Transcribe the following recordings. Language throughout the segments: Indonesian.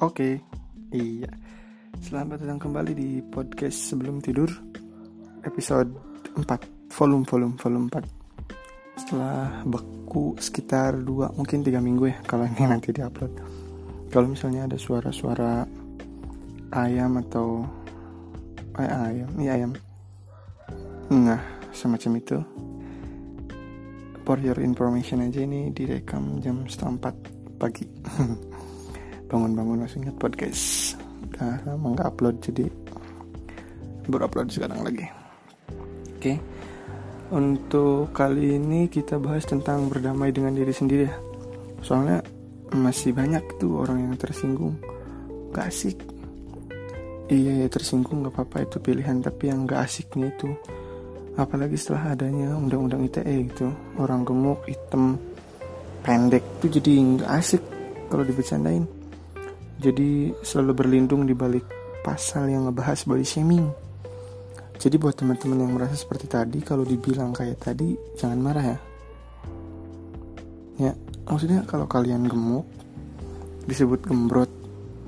Oke, iya. Selamat datang kembali di podcast sebelum tidur episode 4 volume volume volume 4 setelah beku sekitar 2 mungkin 3 minggu ya kalau ini nanti diupload. Kalau misalnya ada suara-suara ayam atau eh, ayam iya ayam. Nah semacam itu. For your information aja ini direkam jam setengah 4 pagi bangun-bangun langsung ingat podcast. Udah lama nggak upload jadi baru upload sekarang lagi. Oke. Okay. untuk kali ini kita bahas tentang berdamai dengan diri sendiri ya. Soalnya masih banyak tuh orang yang tersinggung. Gak asik. Iya ya tersinggung gak apa-apa itu pilihan tapi yang gak asiknya itu apalagi setelah adanya undang-undang ITE itu orang gemuk hitam pendek tuh jadi nggak asik kalau dibecandain jadi selalu berlindung di balik pasal yang ngebahas body shaming. Jadi buat teman-teman yang merasa seperti tadi, kalau dibilang kayak tadi, jangan marah ya. Ya, maksudnya kalau kalian gemuk, disebut gembrot,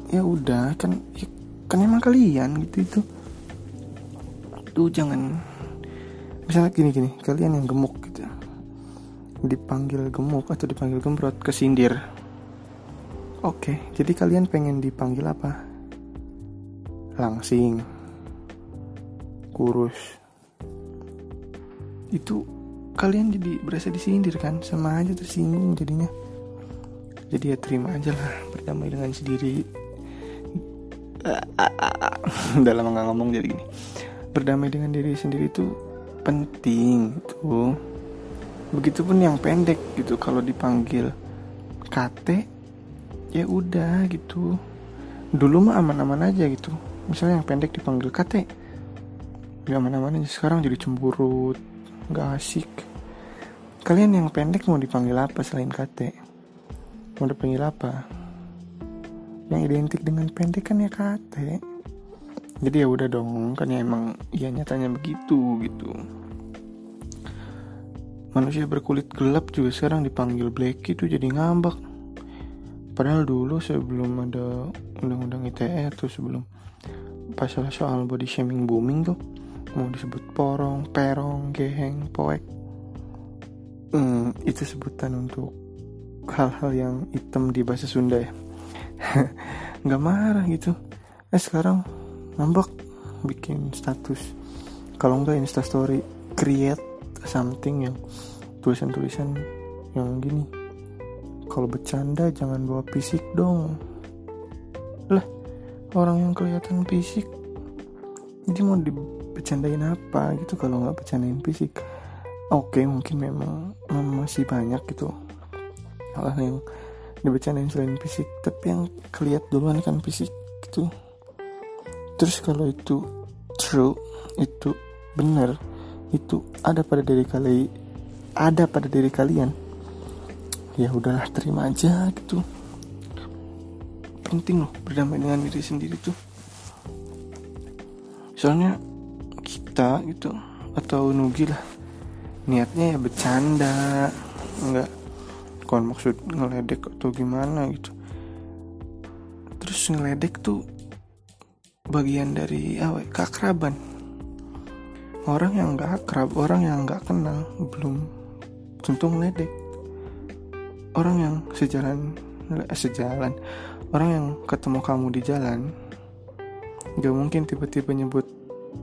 ya udah kan, ya, kan emang kalian gitu itu. Tuh jangan, misalnya gini-gini, kalian yang gemuk gitu, dipanggil gemuk atau dipanggil gembrot, kesindir Oke, jadi kalian pengen dipanggil apa? Langsing, kurus. Itu kalian jadi berasa disindir kan? Sama aja tersinggung jadinya. Jadi ya terima aja lah, berdamai dengan sendiri. Udah lama ngomong jadi gini. Berdamai dengan diri sendiri itu penting tuh. Begitupun yang pendek gitu kalau dipanggil kate ya udah gitu. Dulu mah aman-aman aja gitu. Misalnya yang pendek dipanggil kate. Ya aman-aman aja. Sekarang jadi cemburut. Nggak asik. Kalian yang pendek mau dipanggil apa selain kate? Mau dipanggil apa? Yang identik dengan pendek kan ya kate. Jadi ya udah dong kan ya emang ya nyatanya begitu gitu. Manusia berkulit gelap juga sekarang dipanggil black itu jadi ngambek padahal dulu sebelum ada undang-undang ITE atau sebelum pasal soal body shaming booming tuh mau disebut porong, perong, geheng, poek. Hmm, itu sebutan untuk hal-hal yang hitam di bahasa Sunda ya. Nggak marah gitu. Eh sekarang ngambek bikin status. Kalau nggak instastory create something yang tulisan-tulisan yang gini kalau bercanda jangan bawa fisik dong. Lah orang yang kelihatan fisik jadi mau dibecandain apa gitu kalau nggak bercandain fisik? Oke mungkin memang, masih banyak gitu hal yang dibecandain selain fisik. Tapi yang kelihat duluan kan fisik gitu. Terus kalau itu true itu benar itu ada pada diri kalian ada pada diri kalian ya udahlah terima aja gitu. Penting loh berdamai dengan diri sendiri tuh. Soalnya kita gitu atau Nugi lah niatnya ya bercanda. Enggak kon maksud ngeledek atau gimana gitu. Terus ngeledek tuh bagian dari apa keakraban. Orang yang nggak akrab orang yang nggak kenal belum tentu ngeledek orang yang sejalan eh, sejalan. Orang yang ketemu kamu di jalan gak mungkin tiba-tiba nyebut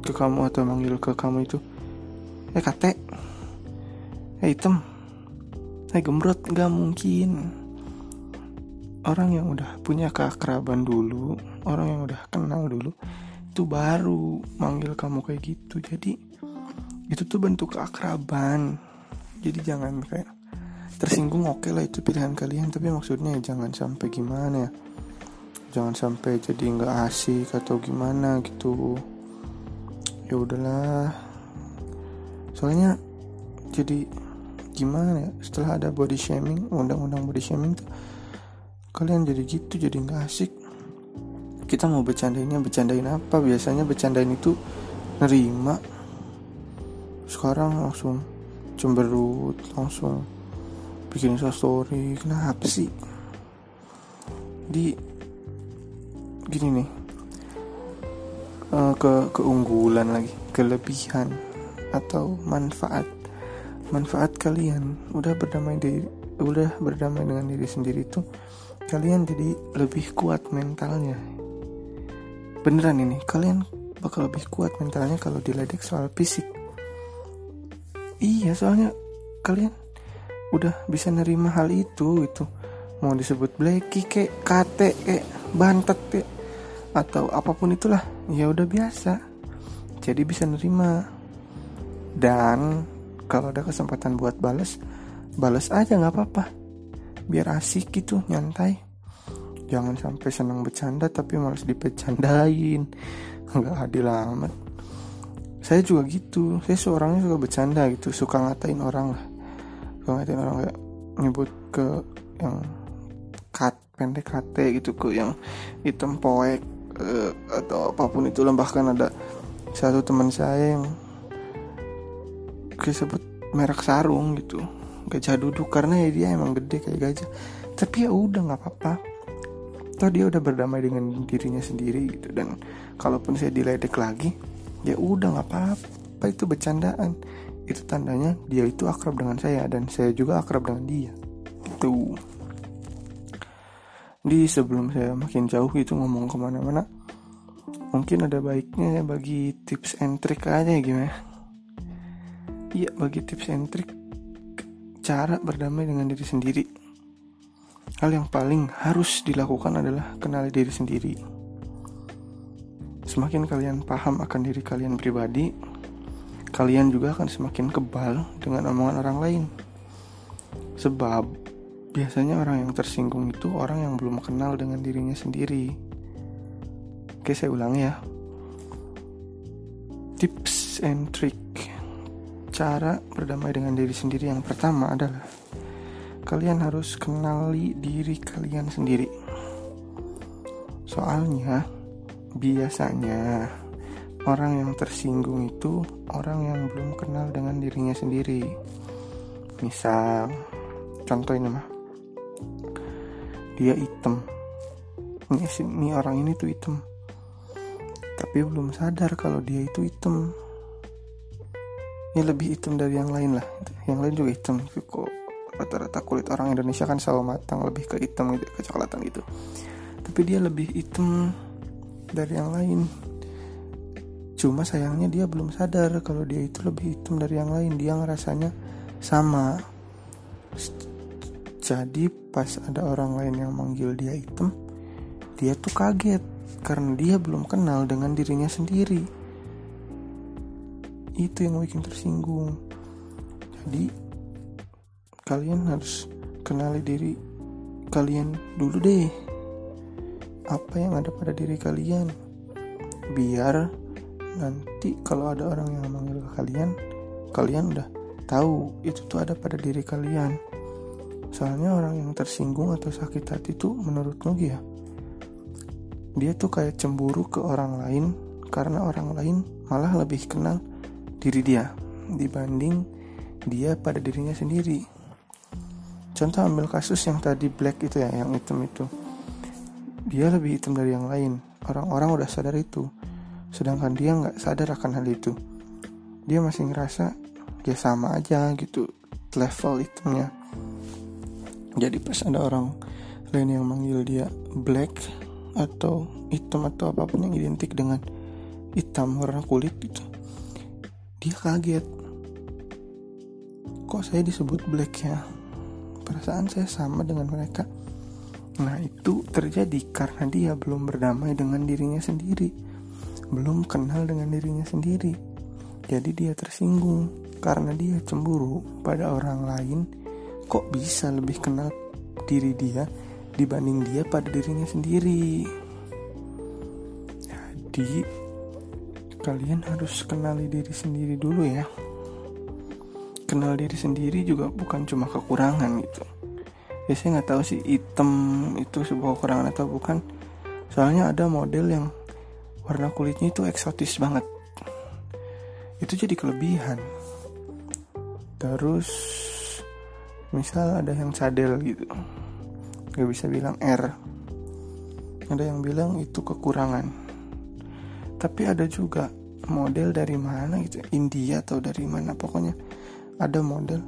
ke kamu atau manggil ke kamu itu eh kate eh hitam eh gembrot gak mungkin. Orang yang udah punya keakraban dulu orang yang udah kenal dulu itu baru manggil kamu kayak gitu. Jadi itu tuh bentuk keakraban. Jadi jangan kayak tersinggung oke okay lah itu pilihan kalian. Tapi maksudnya jangan sampai gimana ya? Jangan sampai jadi nggak asik atau gimana gitu. Ya udahlah. Soalnya jadi gimana ya? Setelah ada body shaming undang-undang body shaming tuh kalian jadi gitu jadi nggak asik. Kita mau bercandainnya bercandain apa? Biasanya bercandain itu nerima. Sekarang langsung cemberut langsung bikin story. Kenapa sih? Di gini nih. Uh, ke keunggulan lagi. Kelebihan atau manfaat. Manfaat kalian udah berdamai diri udah berdamai dengan diri sendiri tuh kalian jadi lebih kuat mentalnya. Beneran ini kalian bakal lebih kuat mentalnya kalau diledek soal fisik. Iya soalnya kalian udah bisa nerima hal itu itu. Mau disebut blacky kek kate kek bantet kek atau apa pun itulah ya udah biasa. Jadi bisa nerima. Dan kalau ada kesempatan buat bales bales aja nggak apa-apa. Biar asik gitu nyantai. Jangan sampai senang bercanda tapi malas dipecandain nggak adil amat. Saya juga gitu. Saya seorangnya suka bercanda gitu suka ngatain orang lah suka ngatain orang kayak nyebut ke yang kat pendek kate gitu ke yang hitam poek uh, atau apa pun itu. Bahkan ada satu teman saya yang disebut merek sarung gitu gajah duduk karena ya dia emang gede kayak gajah. Tapi ya udah nggak apa-apa. Toh dia udah berdamai dengan dirinya sendiri gitu. Dan kalaupun saya diledek lagi ya udah nggak apa-apa. Itu bercandaan itu tandanya dia itu akrab dengan saya dan saya juga akrab dengan dia. Itu di sebelum saya makin jauh itu ngomong ke mana-mana mungkin ada baiknya ya bagi tips and trick aja ya gimana? Iya bagi tips and trick cara berdamai dengan diri sendiri. Hal yang paling harus dilakukan adalah kenali diri sendiri. Semakin kalian paham akan diri kalian pribadi, kalian juga akan semakin kebal dengan omongan orang lain. Sebab biasanya orang yang tersinggung itu orang yang belum kenal dengan dirinya sendiri. Oke, saya ulang ya. Tips and trick cara berdamai dengan diri sendiri yang pertama adalah kalian harus kenali diri kalian sendiri. Soalnya, biasanya orang yang tersinggung itu orang yang belum kenal dengan dirinya sendiri. Misal, contoh ini mah, dia hitam. Ini, ini orang ini tuh hitam, tapi belum sadar kalau dia itu hitam. Ini lebih hitam dari yang lain lah. Yang lain juga hitam, kok rata-rata kulit orang Indonesia kan selalu matang lebih ke hitam gitu kecoklatan gitu tapi dia lebih hitam dari yang lain cuma sayangnya dia belum sadar kalau dia itu lebih hitam dari yang lain. Dia ngerasanya sama. Jadi pas ada orang lain yang manggil dia hitam dia tuh kaget karena dia belum kenal dengan dirinya sendiri. Itu yang bikin tersinggung. Jadi kalian harus kenali diri kalian dulu deh. Apa yang ada pada diri kalian. Biar nanti kalau ada orang yang manggil ke kalian kalian udah tahu itu tuh ada pada diri kalian. Soalnya orang yang tersinggung atau sakit hati tuh menurut Nugi ya. Dia tuh kayak cemburu ke orang lain karena orang lain malah lebih kenal diri dia dibanding dia pada dirinya sendiri. Contoh ambil kasus yang tadi black itu ya yang hitam itu. Dia lebih hitam dari yang lain. Orang-orang udah sadar itu sedangkan dia nggak sadar akan hal itu. Dia masih ngerasa ya sama aja gitu level hitamnya jadi pas ada orang lain yang manggil dia black atau hitam atau apa pun yang identik dengan hitam warna kulit gitu dia kaget. Kok saya disebut black ya perasaan saya sama dengan mereka. Nah, itu terjadi karena dia belum berdamai dengan dirinya sendiri, belum kenal dengan dirinya sendiri. Jadi, dia tersinggung karena dia cemburu pada orang lain. Kok bisa lebih kenal diri dia dibanding dia pada dirinya sendiri? Jadi, kalian harus kenali diri sendiri dulu ya kenal diri sendiri juga bukan cuma kekurangan gitu ya saya nggak tahu sih item itu sebuah kekurangan atau bukan soalnya ada model yang warna kulitnya itu eksotis banget. Itu jadi kelebihan. Terus misal ada yang cadel gitu. Nggak bisa bilang R. Ada yang bilang itu kekurangan. Tapi ada juga model dari mana gitu India atau dari mana? Pokoknya ada model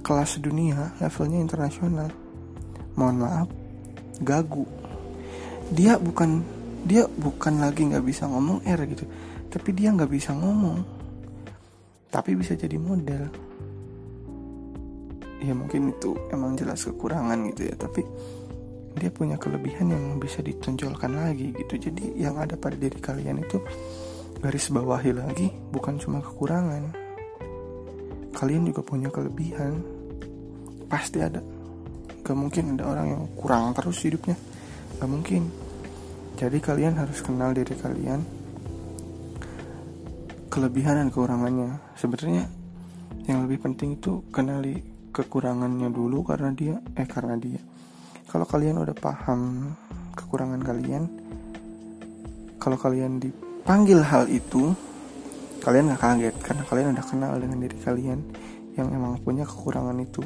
kelas dunia levelnya internasional. Mohon maaf gagu. Dia bukan dia bukan lagi nggak bisa ngomong R gitu. Tapi dia nggak bisa ngomong. Tapi bisa jadi model. Ya mungkin itu emang jelas kekurangan gitu ya. Tapi dia punya kelebihan yang bisa ditonjolkan lagi gitu. Jadi yang ada pada diri kalian itu garis bawahi lagi bukan cuma kekurangan. Kalian juga punya kelebihan. Pasti ada. Gak mungkin ada orang yang kurang terus hidupnya. Gak mungkin jadi kalian harus kenal diri kalian kelebihan dan kekurangannya. Sebenarnya yang lebih penting itu kenali kekurangannya dulu karena dia eh karena dia. Kalau kalian udah paham kekurangan kalian kalau kalian dipanggil hal itu kalian gak kaget karena kalian udah kenal dengan diri kalian yang emang punya kekurangan itu.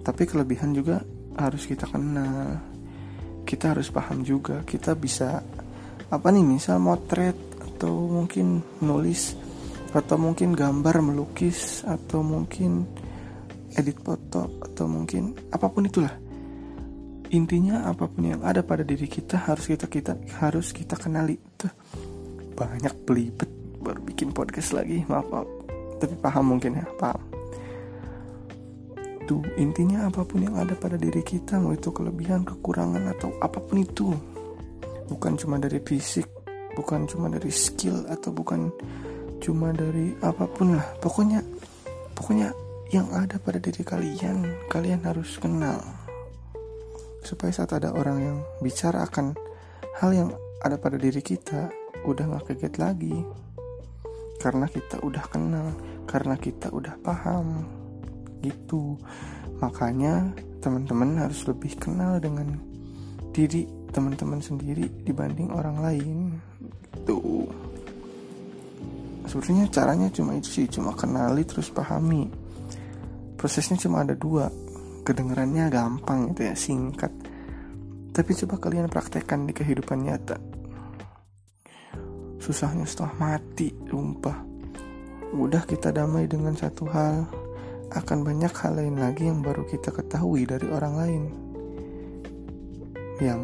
Tapi kelebihan juga harus kita kenal kita harus paham juga kita bisa apa nih misal motret atau mungkin nulis atau mungkin gambar melukis atau mungkin edit foto atau mungkin apa pun itulah. Intinya apa pun yang ada pada diri kita harus kita kita harus kita kenali. Tuh banyak belibet baru bikin podcast lagi maaf, maaf. Tapi paham mungkin ya paham tuh intinya apa pun yang ada pada diri kita mau itu kelebihan kekurangan atau apa pun itu bukan cuma dari fisik bukan cuma dari skill atau bukan cuma dari apa pun lah. Pokoknya pokoknya yang ada pada diri kalian kalian harus kenal. Supaya saat ada orang yang bicara akan hal yang ada pada diri kita udah gak kaget lagi. Karena kita udah kenal karena kita udah paham gitu. Makanya teman-teman harus lebih kenal dengan diri teman-teman sendiri dibanding orang lain gitu. Sebenarnya caranya cuma itu sih cuma kenali terus pahami. Prosesnya cuma ada dua kedengarannya gampang itu ya singkat. Tapi coba kalian praktekkan di kehidupan nyata. Susahnya setelah mati sumpah udah kita damai dengan satu hal akan banyak hal lain lagi yang baru kita ketahui dari orang lain. Yang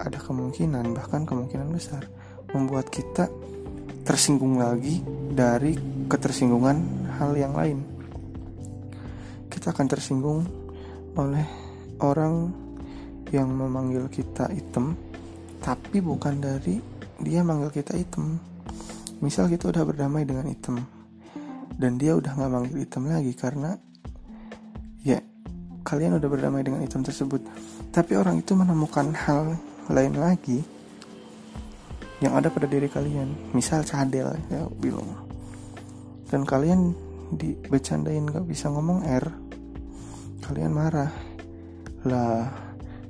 ada kemungkinan bahkan kemungkinan besar membuat kita tersinggung lagi dari ketersinggungan hal yang lain. Kita akan tersinggung oleh orang yang memanggil kita item tapi bukan dari dia manggil kita item. Misal kita udah berdamai dengan item dan dia udah nggak manggil item lagi karena ya kalian udah berdamai dengan item tersebut. Tapi orang itu menemukan hal lain lagi yang ada pada diri kalian. Misal cadel ya bilang dan kalian dibecandain gak bisa ngomong R kalian marah. Lah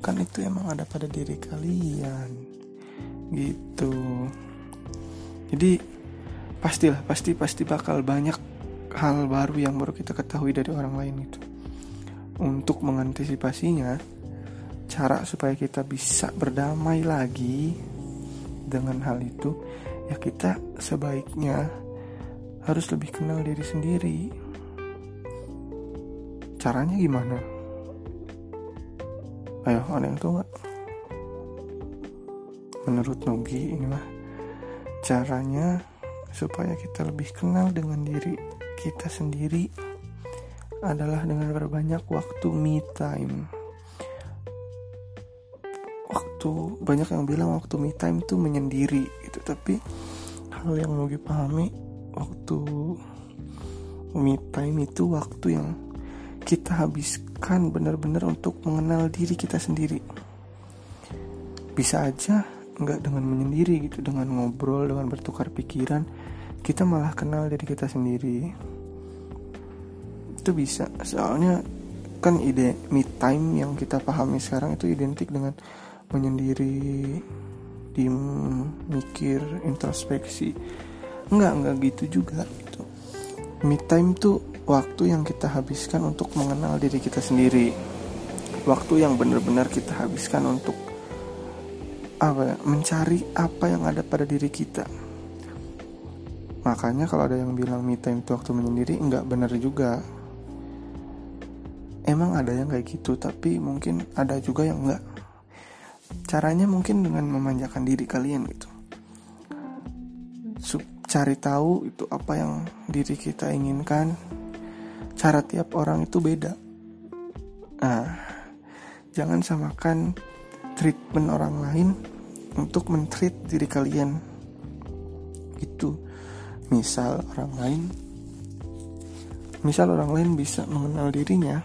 kan itu emang ada pada diri kalian. Gitu. Jadi pastilah pasti pasti bakal banyak hal baru yang baru kita ketahui dari orang lain itu. Untuk mengantisipasinya cara supaya kita bisa berdamai lagi dengan hal itu ya kita sebaiknya harus lebih kenal diri sendiri. Caranya gimana? Ayo ada yang tahu nggak? Menurut Nugi ini mah caranya supaya kita lebih kenal dengan diri kita sendiri adalah dengan berbanyak waktu me time. Waktu banyak yang bilang waktu me time itu menyendiri gitu tapi hal yang Nugi pahami waktu me time itu waktu yang kita habiskan benar-benar untuk mengenal diri kita sendiri. Bisa aja nggak dengan menyendiri gitu dengan ngobrol dengan bertukar pikiran kita malah kenal diri kita sendiri. Itu bisa. Soalnya kan ide me time yang kita pahami sekarang itu identik dengan menyendiri di mikir introspeksi. Nggak nggak gitu juga gitu. Me time tuh waktu yang kita habiskan untuk mengenal diri kita sendiri. Waktu yang benar-benar kita habiskan untuk apa ya mencari apa yang ada pada diri kita makanya kalau ada yang bilang me time itu waktu menyendiri nggak benar juga. Emang ada yang kayak gitu tapi mungkin ada juga yang enggak caranya mungkin dengan memanjakan diri kalian gitu. Sub, cari tahu itu apa yang diri kita inginkan. Cara tiap orang itu beda. Nah jangan samakan treatment orang lain untuk mentreat diri kalian misal orang lain. Misal orang lain bisa mengenal dirinya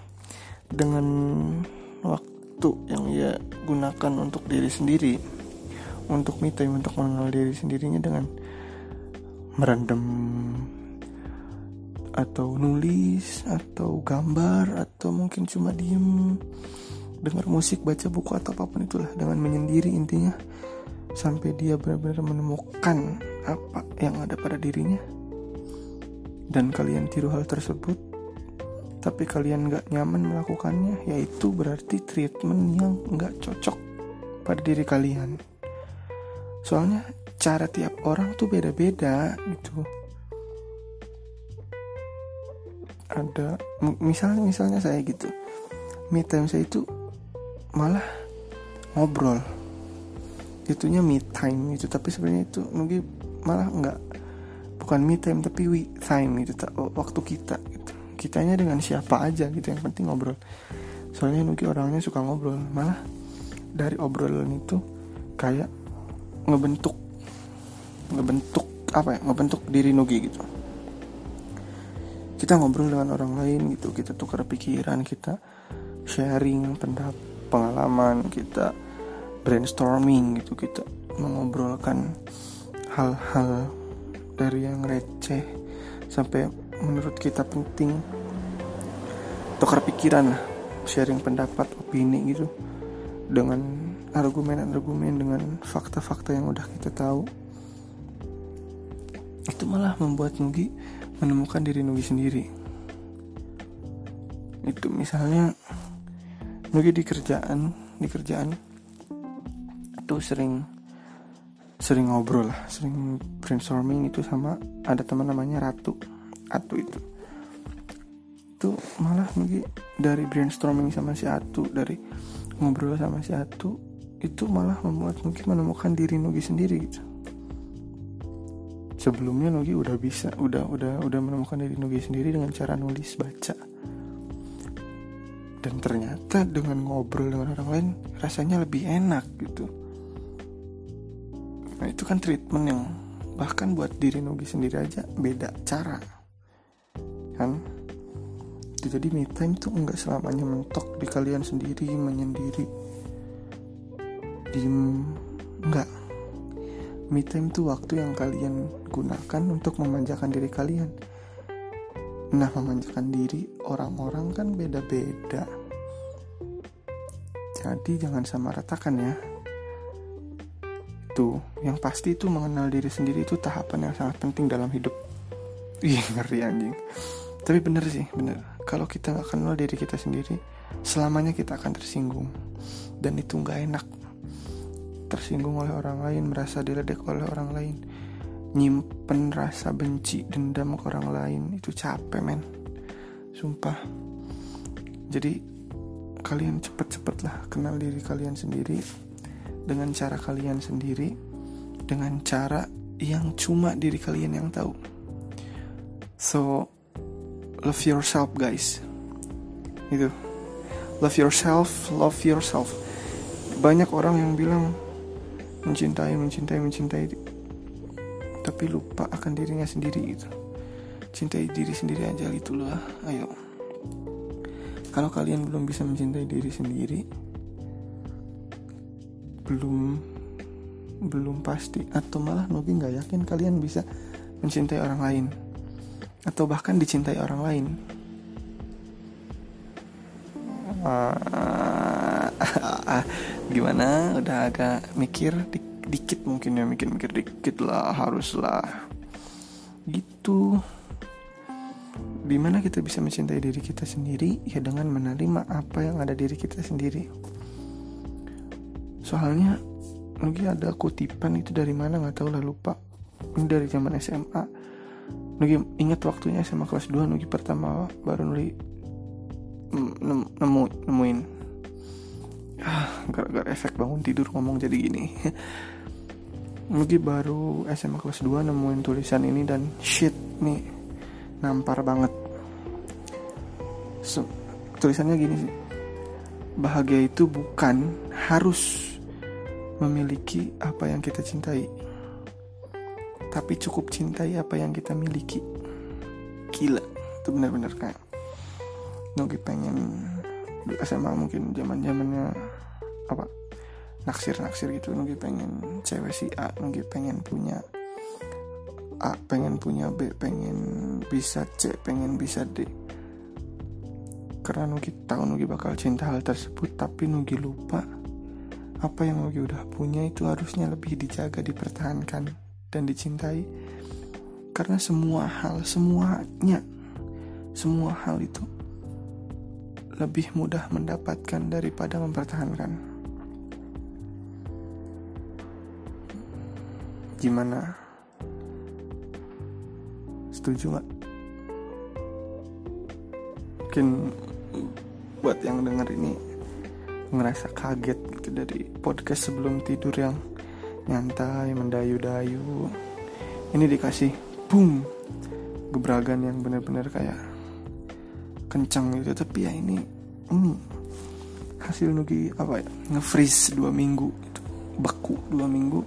dengan waktu yang ia gunakan untuk diri sendiri. Untuk me time untuk mengenal diri sendirinya dengan merendam atau nulis atau gambar atau mungkin cuma diem. Dengar musik baca buku atau apa pun itulah dengan menyendiri intinya. Sampai dia benar-benar menemukan apa yang ada pada dirinya? Dan kalian tiru hal tersebut tapi kalian gak nyaman melakukannya yaitu berarti treatment yang gak cocok pada diri kalian. Soalnya cara tiap orang tuh beda-beda gitu. Ada misalnya misalnya saya gitu. Me time saya itu malah ngobrol. Itunya me time itu tapi sebenarnya itu mungkin malah nggak bukan me time tapi we time itu waktu kita gitu. Kitanya dengan siapa aja gitu yang penting ngobrol. Soalnya Nugi orangnya suka ngobrol. Malah dari obrolan itu kayak ngebentuk ngebentuk apa ya ngebentuk diri Nugi gitu. Kita ngobrol dengan orang lain gitu kita tukar pikiran kita sharing pendapat pengalaman kita brainstorming gitu kita mengobrolkan hal-hal dari yang receh sampai menurut kita penting. Tukar pikiran lah sharing pendapat opini gitu. Dengan argumen-argumen dengan fakta-fakta yang udah kita tahu. Itu malah membuat Nugi menemukan diri Nugi sendiri. Itu misalnya Nugi di kerjaan di kerjaan itu sering sering ngobrol lah sering brainstorming itu sama ada teman namanya Ratu Atu itu. Itu malah Nugi dari brainstorming sama si Atu dari ngobrol sama si Atu itu malah membuat Nugi menemukan diri Nugi sendiri gitu. Sebelumnya Nugi udah bisa udah udah udah menemukan diri Nugi sendiri dengan cara nulis baca. Dan ternyata dengan ngobrol dengan orang lain rasanya lebih enak gitu nah itu kan treatment yang bahkan buat diri Nugi sendiri aja beda cara kan jadi me time tuh nggak selamanya mentok di kalian sendiri menyendiri diem nggak Me time itu waktu yang kalian gunakan untuk memanjakan diri kalian. Nah, memanjakan diri orang-orang kan beda-beda. Jadi jangan sama ratakan ya. Itu, yang pasti itu mengenal diri sendiri itu tahapan yang sangat penting dalam hidup. Ih, ngeri anjing. Tapi bener sih, bener. Kalau kita nggak kenal diri kita sendiri, selamanya kita akan tersinggung. Dan itu nggak enak tersinggung oleh orang lain, merasa diledek oleh orang lain, nyimpen rasa benci, dendam ke orang lain, itu capek men. Sumpah. Jadi kalian cepet-cepet lah kenal diri kalian sendiri dengan cara kalian sendiri, dengan cara yang cuma diri kalian yang tahu. So love yourself guys. Itu. Love yourself, love yourself. Banyak orang yang bilang mencintai mencintai mencintai tapi lupa akan dirinya sendiri gitu cintai diri sendiri aja gitu loh ayo kalau kalian belum bisa mencintai diri sendiri belum belum pasti atau malah mungkin nggak yakin kalian bisa mencintai orang lain atau bahkan dicintai orang lain. Uh, gimana? Udah agak mikir di dikit mungkin ya mikir-mikir dikit lah haruslah gitu. Di mana kita bisa mencintai diri kita sendiri? Ya dengan menerima apa yang ada diri kita sendiri soalnya Nugi ada kutipan itu dari mana nggak tahu lah lupa. Ini dari zaman SMA Nugi ingat waktunya SMA kelas 2 Nugi pertama baru Nugi nemu nemuin. Ah gara-gara efek bangun tidur ngomong jadi gini. Nugi baru SMA kelas 2 nemuin tulisan ini dan shit nih nampar banget. So, tulisannya gini sih. Bahagia itu bukan harus memiliki apa yang kita cintai. Tapi cukup cintai apa yang kita miliki. Gila itu benar-benar kayak Nugi pengen SMA mungkin zaman zamannya apa naksir naksir gitu. Nugi pengen cewek si A Nugi pengen punya A pengen punya B pengen bisa C pengen bisa D. Karena Nugi tahu Nugi bakal cinta hal tersebut tapi Nugi lupa apa yang Nugi udah punya itu harusnya lebih dijaga dipertahankan dan dicintai. Karena semua hal semuanya semua hal itu lebih mudah mendapatkan daripada mempertahankan. Gimana? Setuju nggak mungkin buat yang denger ini ngerasa kaget gitu dari podcast sebelum tidur yang nyantai mendayu-dayu. Ini dikasih boom gebragan yang benar-benar kayak kencang gitu. Tapi ya ini ini hasil nugi apa ya? Nge-freeze dua minggu gitu. Beku dua minggu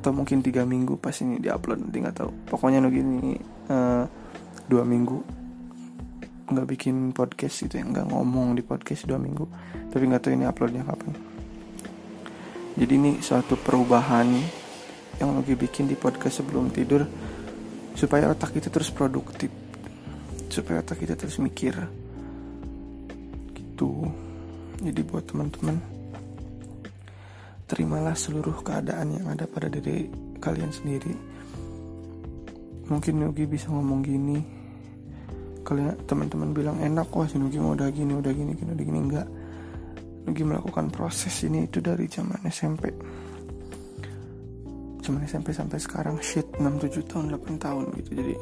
atau mungkin tiga minggu pas ini diupload nanti nggak tahu. Pokoknya nugi ini uh, dua minggu nggak bikin podcast gitu ya nggak ngomong di podcast dua minggu tapi nggak tahu ini uploadnya kapan. Jadi ini suatu perubahan yang lagi bikin di podcast sebelum tidur supaya otak kita terus produktif. Supaya otak kita terus mikir. Gitu. Jadi buat teman-teman terimalah seluruh keadaan yang ada pada diri kalian sendiri. Mungkin Nugi bisa ngomong gini. Kalian teman-teman bilang enak kok si Nugi mau udah gini udah gini gini udah gini. Enggak lagi melakukan proses ini itu dari zaman SMP zaman SMP sampai sekarang shit 6-7 tahun 8 tahun gitu. Jadi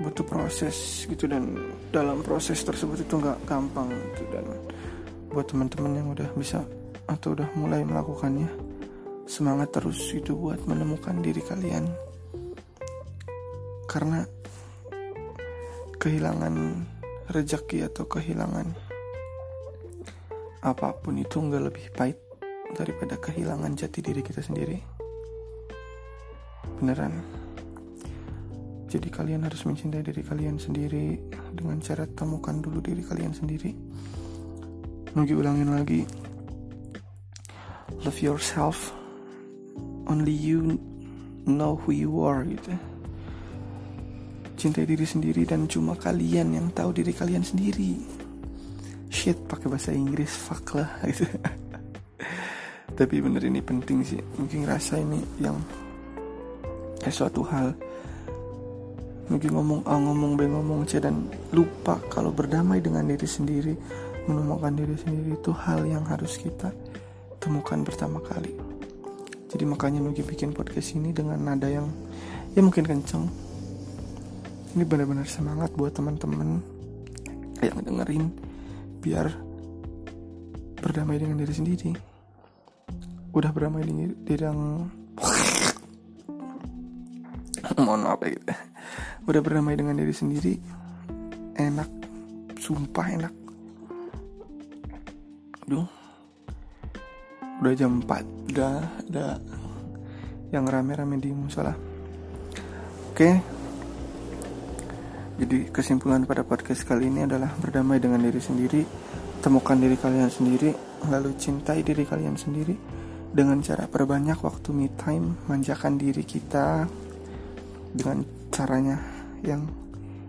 butuh proses gitu dan dalam proses tersebut itu nggak gampang gitu. Dan buat teman-teman yang udah bisa atau udah mulai melakukannya semangat terus gitu buat menemukan diri kalian. Karena kehilangan rejeki atau kehilangan apa pun itu nggak lebih pahit daripada kehilangan jati diri kita sendiri. Beneran. Jadi kalian harus mencintai diri kalian sendiri dengan cara temukan dulu diri kalian sendiri. Nugi ulangin lagi. Love yourself. Only you know who you are gitu. Cintai diri sendiri dan cuma kalian yang tahu diri kalian sendiri shit pakai bahasa Inggris fuck lah gitu. Tapi bener ini penting sih. Mungkin rasa ini yang eh, suatu hal. Mungkin ngomong A ngomong B ngomong C dan lupa kalau berdamai dengan diri sendiri menemukan diri sendiri itu hal yang harus kita temukan pertama kali. Jadi makanya Nugi bikin podcast ini dengan nada yang ya mungkin kenceng. Ini benar-benar semangat buat teman-teman yang dengerin biar berdamai dengan diri sendiri. Udah berdamai dengan yang mohon maaf ya gitu. Udah berdamai dengan diri sendiri enak. Sumpah enak. Duh. Udah jam 4 udah udah. Yang rame-rame di musola. Oke. okay. Jadi kesimpulan pada podcast kali ini adalah berdamai dengan diri sendiri, temukan diri kalian sendiri, lalu cintai diri kalian sendiri dengan cara perbanyak waktu me time, manjakan diri kita dengan caranya yang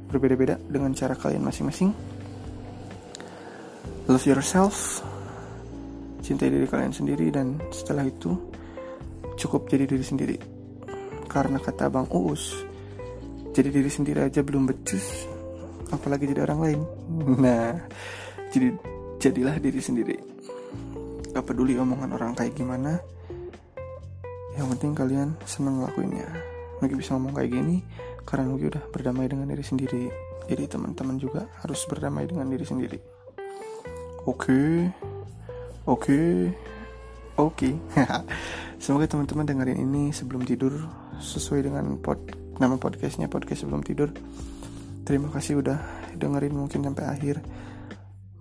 berbeda-beda dengan cara kalian masing-masing. Love yourself, cintai diri kalian sendiri dan setelah itu cukup jadi diri sendiri. Karena kata Bang Uus, jadi diri sendiri aja belum becus apalagi jadi orang lain. Nah jadi jadilah diri sendiri. Gak peduli omongan orang kayak gimana. Yang penting kalian seneng ngelakuinnya. Nugi bisa ngomong kayak gini karena Nugi udah berdamai dengan diri sendiri. Jadi teman-teman juga harus berdamai dengan diri sendiri. Oke oke oke. Semoga teman-teman dengerin ini sebelum tidur sesuai dengan pod nama podcastnya podcast sebelum tidur. Terima kasih udah dengerin mungkin sampai akhir.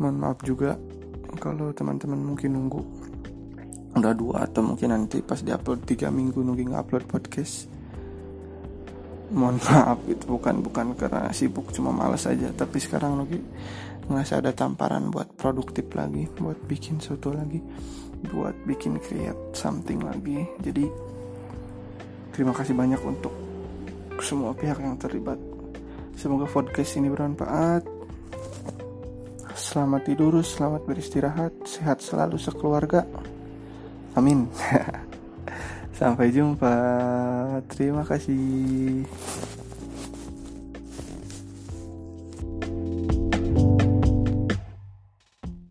Mohon maaf juga kalau teman-teman mungkin nunggu udah dua atau mungkin nanti pas diupload tiga minggu nunggu upload podcast. Mohon maaf itu bukan bukan karena sibuk cuma males aja. Tapi sekarang lagi ngerasa ada tamparan buat produktif lagi buat bikin sesuatu lagi buat bikin create something lagi. Jadi terima kasih banyak semua pihak yang terlibat. Semoga podcast ini bermanfaat. Selamat tidur selamat beristirahat sehat selalu sekeluarga. Amin. Sampai jumpa. Terima kasih